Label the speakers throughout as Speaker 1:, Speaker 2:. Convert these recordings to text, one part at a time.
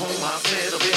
Speaker 1: home, I said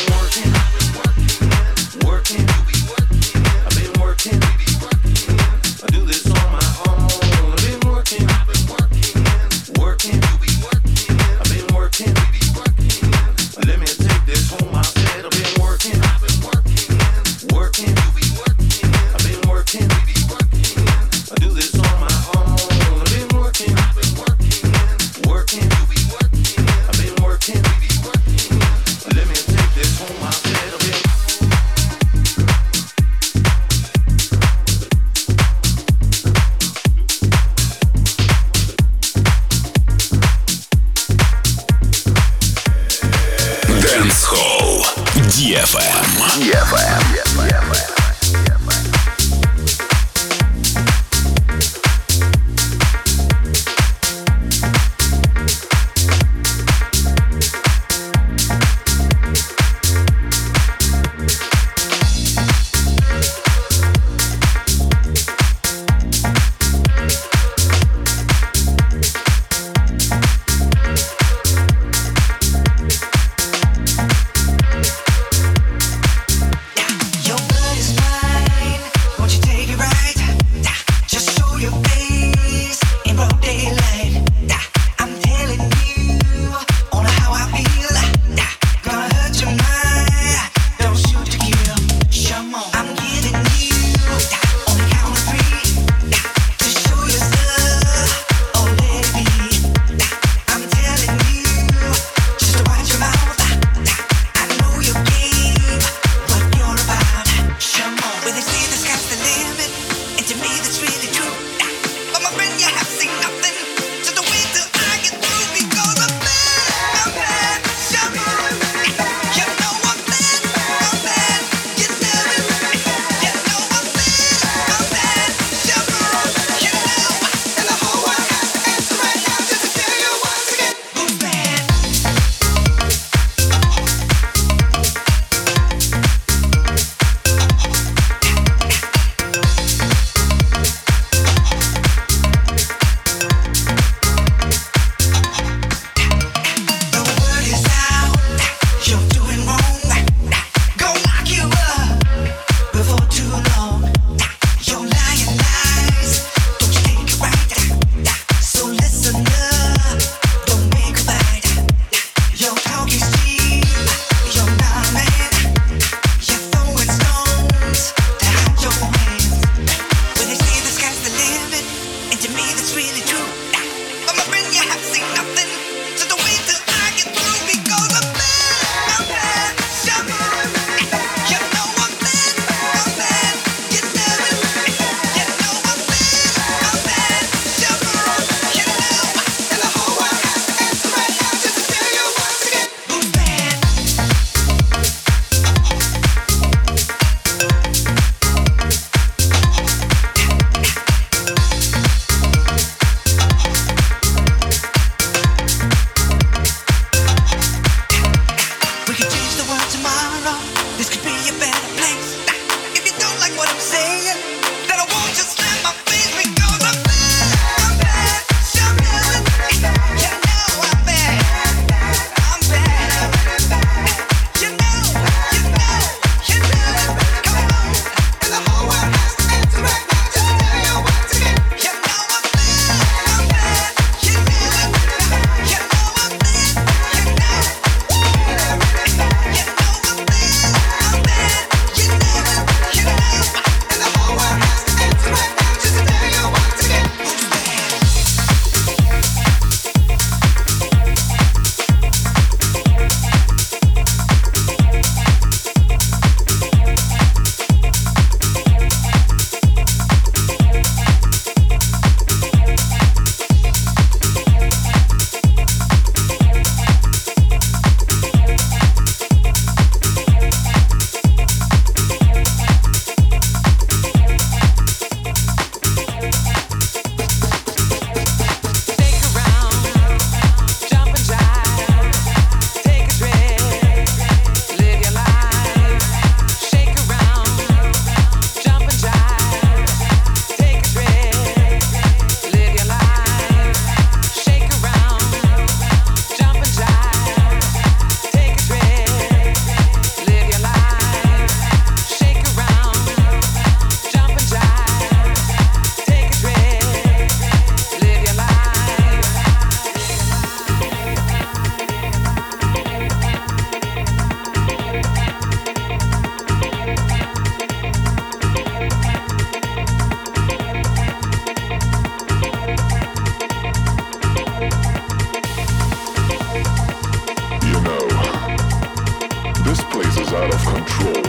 Speaker 2: out of control.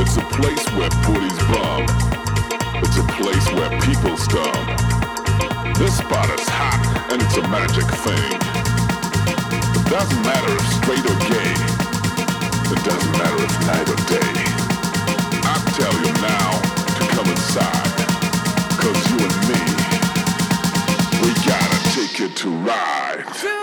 Speaker 2: It's a place where booties bomb. It's a place where people stop. This spot is hot and it's a magic thing. It doesn't matter if straight or gay. It doesn't matter if night or day. I tell you now to come inside. Cause you and me, we gotta take it to ride.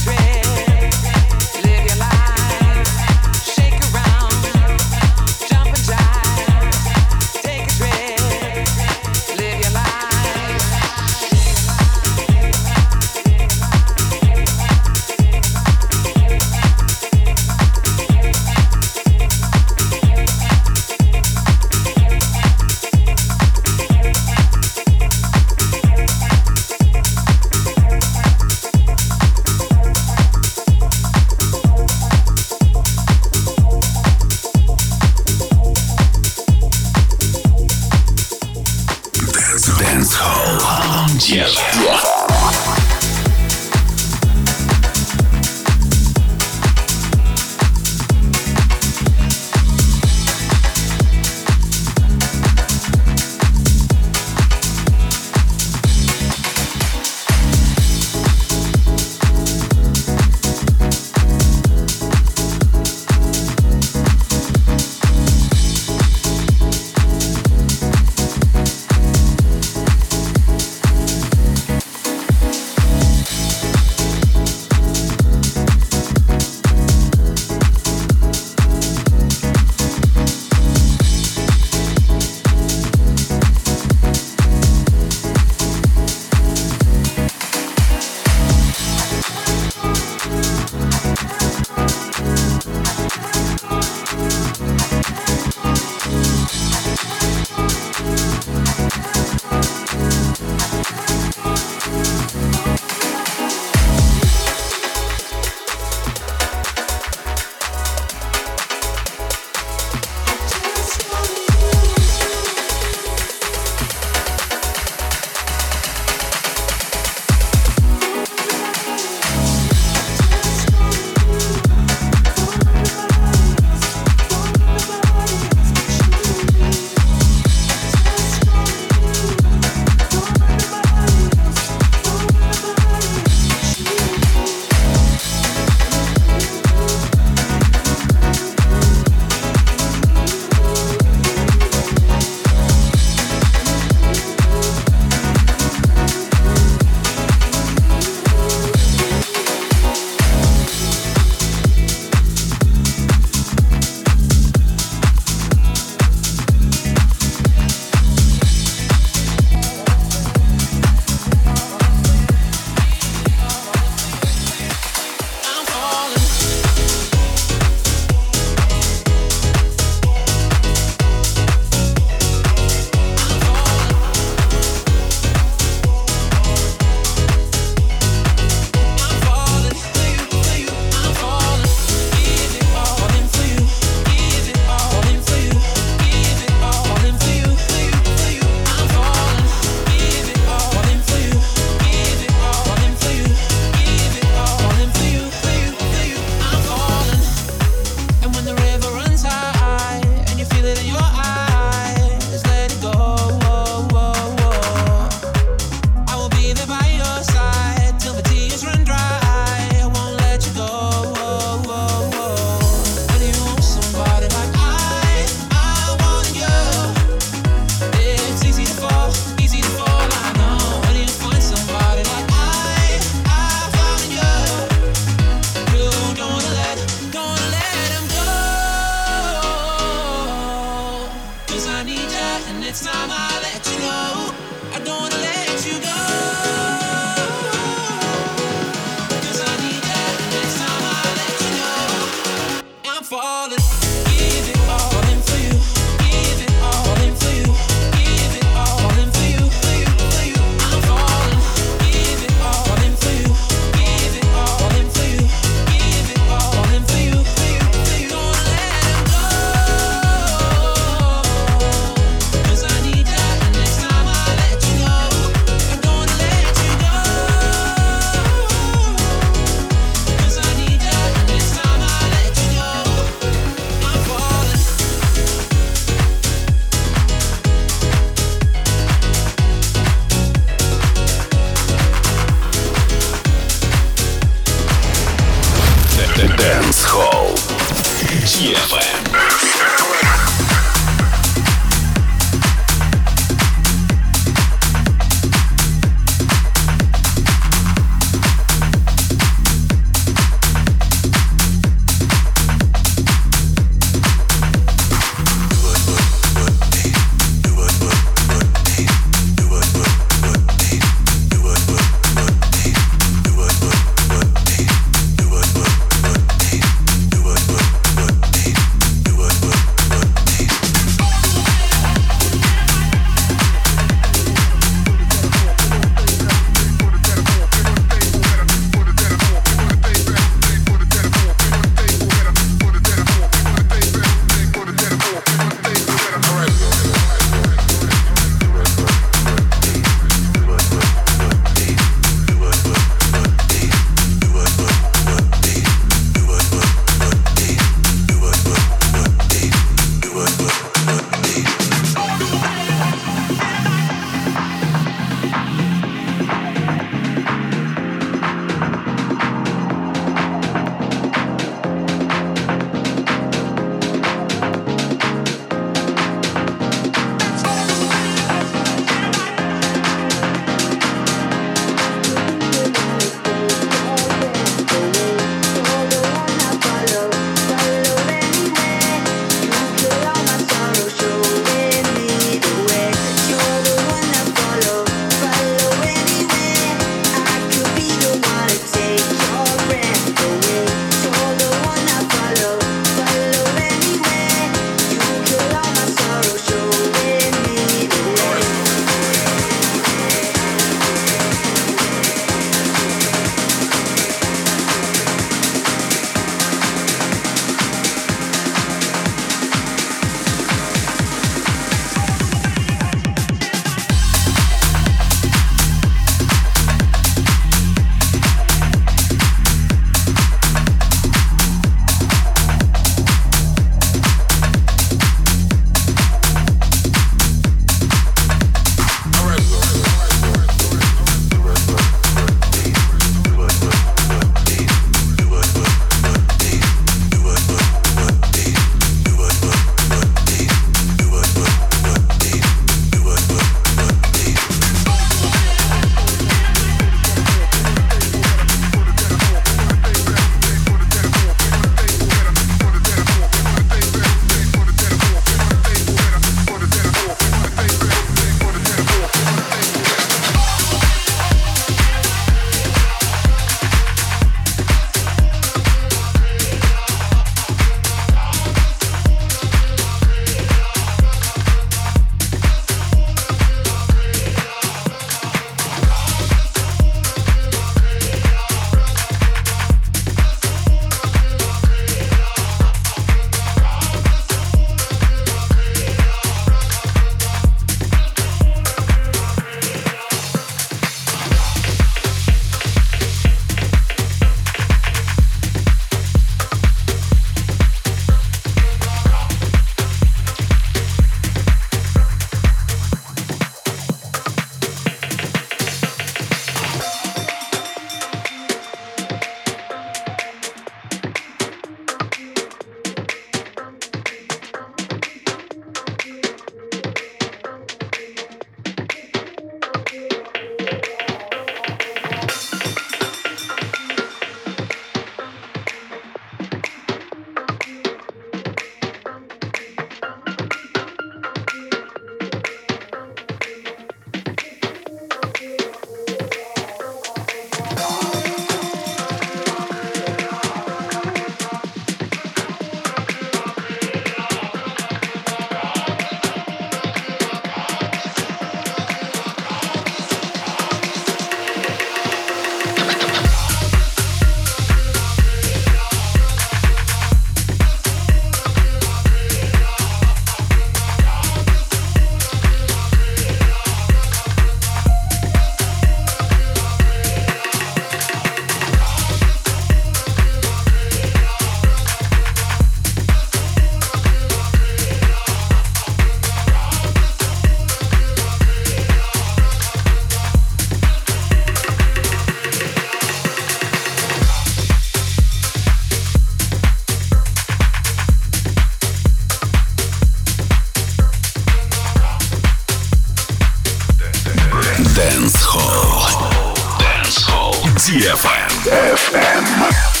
Speaker 3: CFM. FM.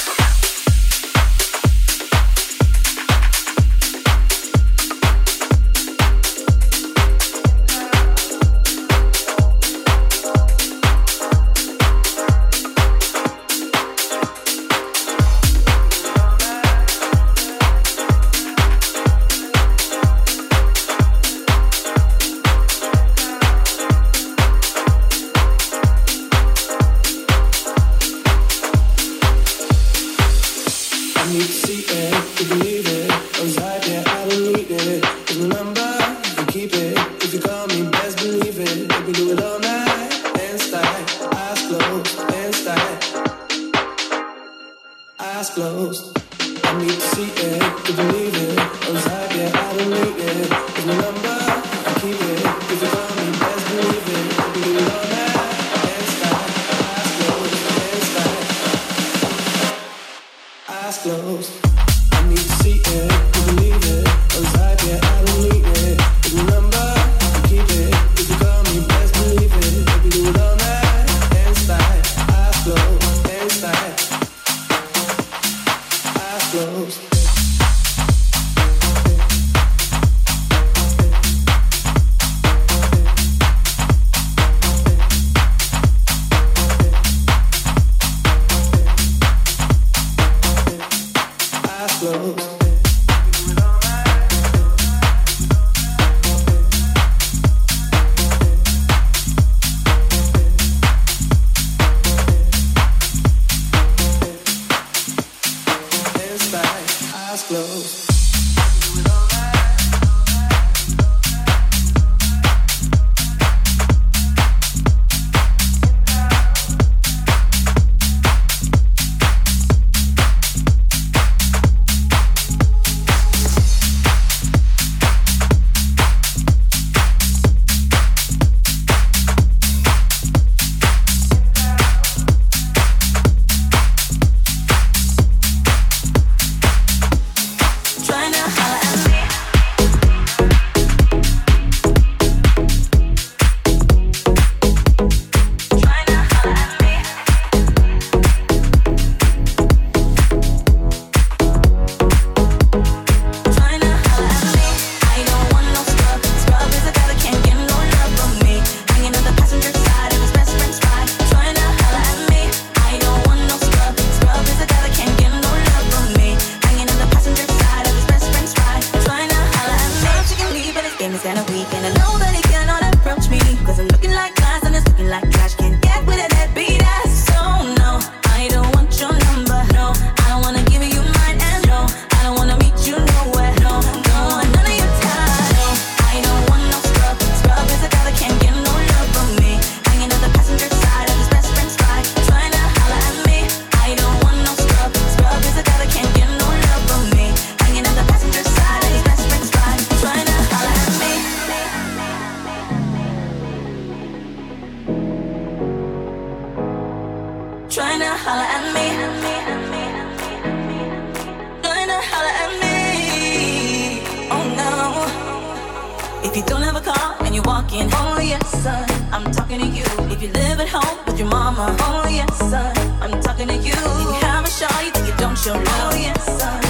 Speaker 4: Oh, yes, son. I'm talking to you. Think have a shot, you? Think you don't show love. Oh, yes, son.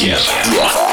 Speaker 3: Yes.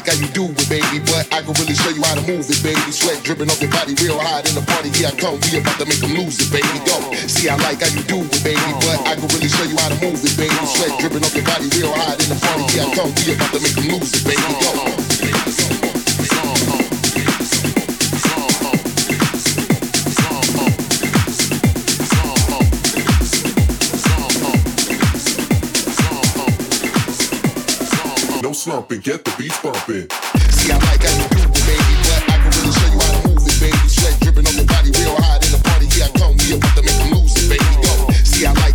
Speaker 5: Like how you do it, baby, but I can really show you how to move it, baby. Sweat dripping off your body real hot in the party. Here I come, we about to make them lose it, baby. Go. See, I like how you do it, baby, but I can really show you how to move it, baby. Sweat dripping off your body real hot in the party. Here I come, we about to make them lose it, baby. Go.
Speaker 6: Slumping, get the beats bumping.
Speaker 5: See, I like how you do it, baby, but I can really show you how to move it, baby. Sweat dripping on your body, real hot in the party. Here I come, we about to make them lose it, baby. Go. See, I like